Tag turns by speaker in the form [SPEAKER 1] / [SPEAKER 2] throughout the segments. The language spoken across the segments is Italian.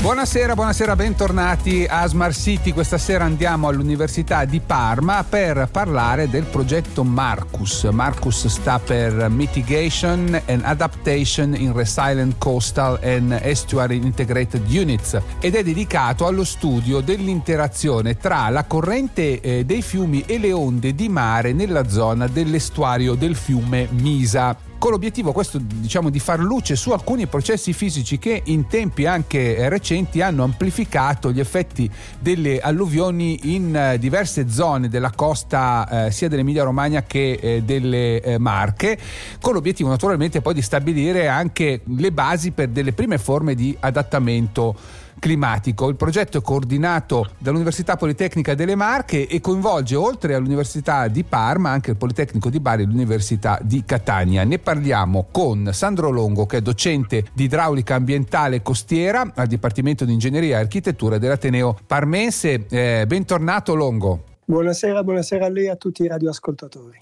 [SPEAKER 1] Buonasera, buonasera, bentornati a Smart City. Questa sera andiamo all'Università di Parma per parlare del progetto Marcus. Marcus sta per Mitigation and Adaptation in Resilient Coastal and Estuary Integrated Units ed è dedicato allo studio dell'interazione tra la corrente eh, dei fiumi e le onde di mare nella zona dell'estuario del fiume Misa con l'obiettivo questo diciamo di far luce su alcuni processi fisici che in tempi anche eh, recenti hanno amplificato gli effetti delle alluvioni in eh, diverse zone della costa eh, sia dell'Emilia Romagna che eh, delle eh, Marche con l'obiettivo naturalmente poi di stabilire anche le basi per delle prime forme di adattamento climatico. Il progetto è coordinato dall'Università Politecnica delle Marche e coinvolge oltre all'Università di Parma anche il Politecnico di Bari e l'Università di Catania. Ne parliamo con Sandro Longo che è docente di idraulica ambientale costiera al Dipartimento di Ingegneria e Architettura dell'Ateneo Parmense. Eh, bentornato Longo.
[SPEAKER 2] Buonasera, buonasera a lei e a tutti i radioascoltatori.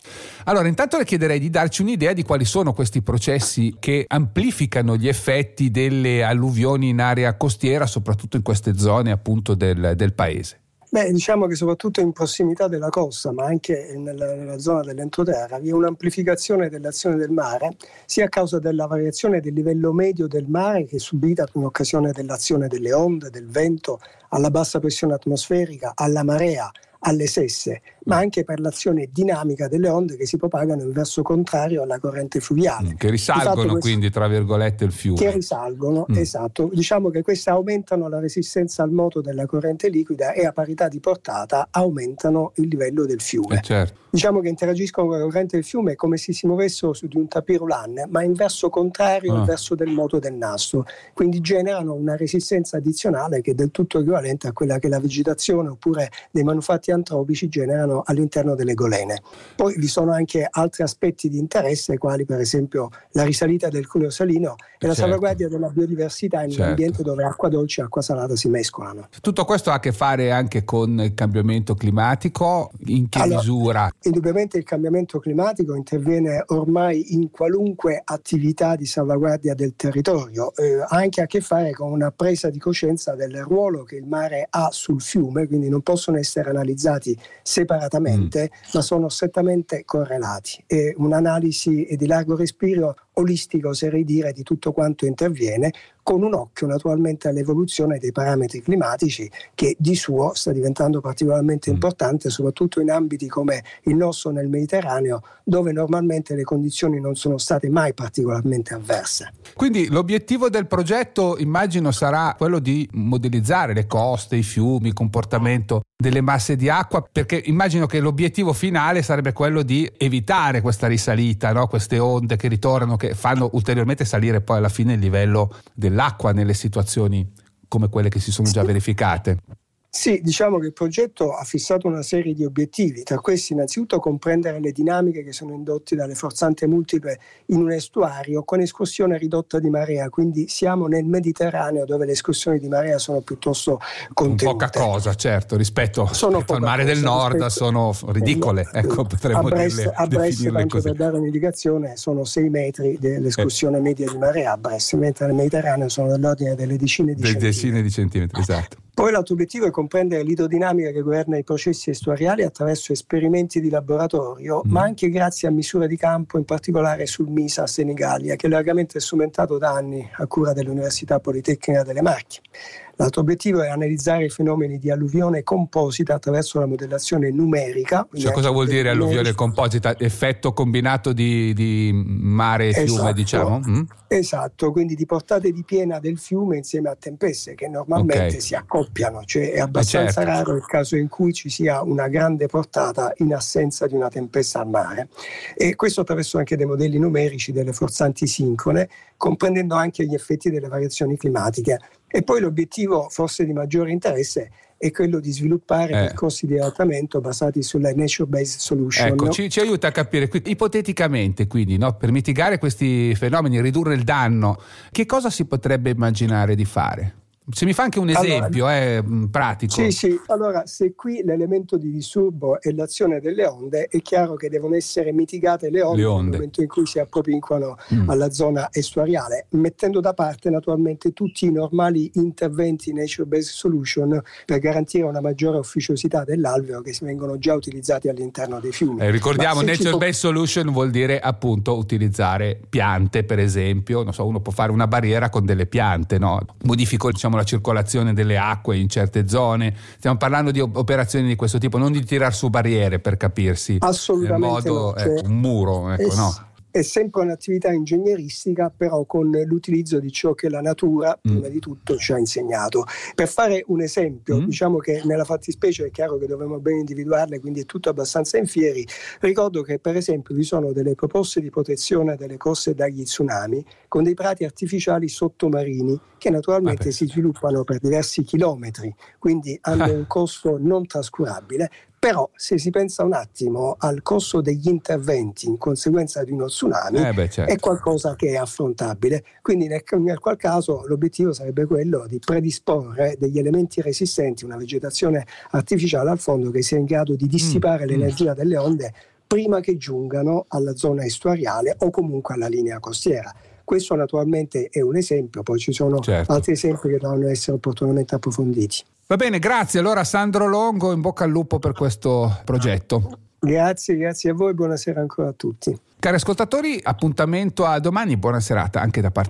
[SPEAKER 1] Allora, intanto le chiederei di darci un'idea di quali sono questi processi che amplificano gli effetti delle alluvioni in area costiera, soprattutto in queste zone appunto del, del paese.
[SPEAKER 2] Beh, diciamo che soprattutto in prossimità della costa, ma anche nella, nella zona dell'entroterra, vi è un'amplificazione dell'azione del mare, sia a causa della variazione del livello medio del mare che è subita in occasione dell'azione delle onde, del vento, alla bassa pressione atmosferica, alla marea, alle sesse, ma mm. anche per l'azione dinamica delle onde che si propagano in verso contrario alla corrente fluviale.
[SPEAKER 1] Mm, che risalgono questo, quindi, tra virgolette, il fiume.
[SPEAKER 2] Che risalgono, mm. esatto. Diciamo che queste aumentano la resistenza al moto della corrente liquida e a parità di portata aumentano il livello del fiume.
[SPEAKER 1] Eh certo.
[SPEAKER 2] Diciamo che interagiscono con la corrente del fiume come se si muovessero su di un tapirulan, ma in verso contrario ah. al verso del moto del nastro. Quindi generano una resistenza addizionale che è del tutto equivalente a quella che la vegetazione oppure dei manufatti antropici generano all'interno delle golene. Poi vi sono anche altri aspetti di interesse, quali per esempio la risalita del cuneo salino e la certo. salvaguardia della biodiversità in certo. un ambiente dove acqua dolce e acqua salata si mescolano.
[SPEAKER 1] Tutto questo ha a che fare anche con il cambiamento climatico? In che allora, misura?
[SPEAKER 2] Indubbiamente il cambiamento climatico interviene ormai in qualunque attività di salvaguardia del territorio, eh, ha anche a che fare con una presa di coscienza del ruolo che il mare ha sul fiume, quindi non possono essere analizzati analizzati separatamente, mm. ma sono strettamente correlati. E un'analisi di largo respiro olistico, oserei dire, di tutto quanto interviene, con un occhio naturalmente all'evoluzione dei parametri climatici che di suo sta diventando particolarmente mm. importante, soprattutto in ambiti come il nostro nel Mediterraneo, dove normalmente le condizioni non sono state mai particolarmente avverse.
[SPEAKER 1] Quindi l'obiettivo del progetto immagino sarà quello di modellizzare le coste, i fiumi, il comportamento delle masse di acqua, perché immagino che l'obiettivo finale sarebbe quello di evitare questa risalita, no? queste onde che ritornano, che fanno ulteriormente salire poi alla fine il livello dell'acqua nelle situazioni come quelle che si sono già verificate.
[SPEAKER 2] Sì, diciamo che il progetto ha fissato una serie di obiettivi, tra questi innanzitutto comprendere le dinamiche che sono indotte dalle forzanti multiple in un estuario con escursione ridotta di marea, quindi siamo nel Mediterraneo dove le escursioni di marea sono piuttosto contenute.
[SPEAKER 1] Poca cosa, certo, rispetto sono al mare del nord sono ridicole, ecco, potremmo
[SPEAKER 2] a Brest,
[SPEAKER 1] dirle,
[SPEAKER 2] a Brest tanto per dare un'indicazione, sono 6 metri dell'escursione eh. media di marea a Brest, mentre nel Mediterraneo sono dell'ordine delle decine di centimetri.
[SPEAKER 1] Decine di centimetri, esatto.
[SPEAKER 2] Poi l'altro obiettivo è comprendere l'idrodinamica che governa i processi estuariali attraverso esperimenti di laboratorio, mm. ma anche grazie a misure di campo, in particolare sul MISA Senigallia, che è largamente strumentato da anni a cura dell'Università Politecnica delle Marche. L'altro obiettivo è analizzare i fenomeni di alluvione composita attraverso la modellazione numerica.
[SPEAKER 1] Cioè, cosa vuol dire alluvione composita? Effetto combinato di, di mare e fiume,
[SPEAKER 2] esatto,
[SPEAKER 1] diciamo? Mm?
[SPEAKER 2] Esatto, quindi di portate di piena del fiume insieme a tempeste che normalmente okay. si accoppiano, cioè è abbastanza certo. raro il caso in cui ci sia una grande portata in assenza di una tempesta al mare. E questo attraverso anche dei modelli numerici delle forzanti sincrone, comprendendo anche gli effetti delle variazioni climatiche. E poi l'obiettivo forse di maggiore interesse è quello di sviluppare eh. percorsi di adattamento basati sulla nature-based solution.
[SPEAKER 1] Ecco, ci, ci, aiuta a capire, ipoteticamente quindi, no, per mitigare questi fenomeni, ridurre il danno, che cosa si potrebbe immaginare di fare? Se mi fa anche un esempio allora, eh, pratico.
[SPEAKER 2] Sì, sì, allora se qui l'elemento di disturbo è l'azione delle onde, è chiaro che devono essere mitigate le onde, le onde. nel momento in cui si appropinquano mm. alla zona estuariale, mettendo da parte naturalmente tutti i normali interventi nature-based solution per garantire una maggiore ufficiosità dell'alveo che vengono già utilizzati all'interno dei fiumi.
[SPEAKER 1] Eh, ricordiamo, nature-based solution vuol dire appunto utilizzare piante, per esempio, non so, uno può fare una barriera con delle piante, no? Modifico diciamo, la circolazione delle acque in certe zone. Stiamo parlando di operazioni di questo tipo, non di tirar su barriere per capirsi.
[SPEAKER 2] Assolutamente.
[SPEAKER 1] In modo,
[SPEAKER 2] no,
[SPEAKER 1] cioè, ecco, un muro, ecco, es- no
[SPEAKER 2] è sempre un'attività ingegneristica, però con l'utilizzo di ciò che la natura, mm. prima di tutto, ci ha insegnato. Per fare un esempio, mm. diciamo che nella fattispecie è chiaro che dovremmo ben individuarle, quindi è tutto abbastanza in fieri. Ricordo che, per esempio, vi sono delle proposte di protezione delle coste dagli tsunami con dei prati artificiali sottomarini che naturalmente si sviluppano per diversi chilometri, quindi hanno un costo non trascurabile, però se si pensa un attimo al costo degli interventi in conseguenza di uno tsunami eh beh, certo. è qualcosa che è affrontabile. Quindi nel, nel qual caso l'obiettivo sarebbe quello di predisporre degli elementi resistenti, una vegetazione artificiale al fondo che sia in grado di dissipare mm, mm. l'energia mm. delle onde prima che giungano alla zona estuariale o comunque alla linea costiera. Questo naturalmente è un esempio, poi ci sono certo. altri esempi che dovranno essere opportunamente approfonditi.
[SPEAKER 1] Va bene, grazie. Allora Sandro Longo, in bocca al lupo per questo progetto.
[SPEAKER 2] Grazie, grazie a voi, buonasera ancora a tutti.
[SPEAKER 1] Cari ascoltatori, appuntamento a domani, buona serata anche da parte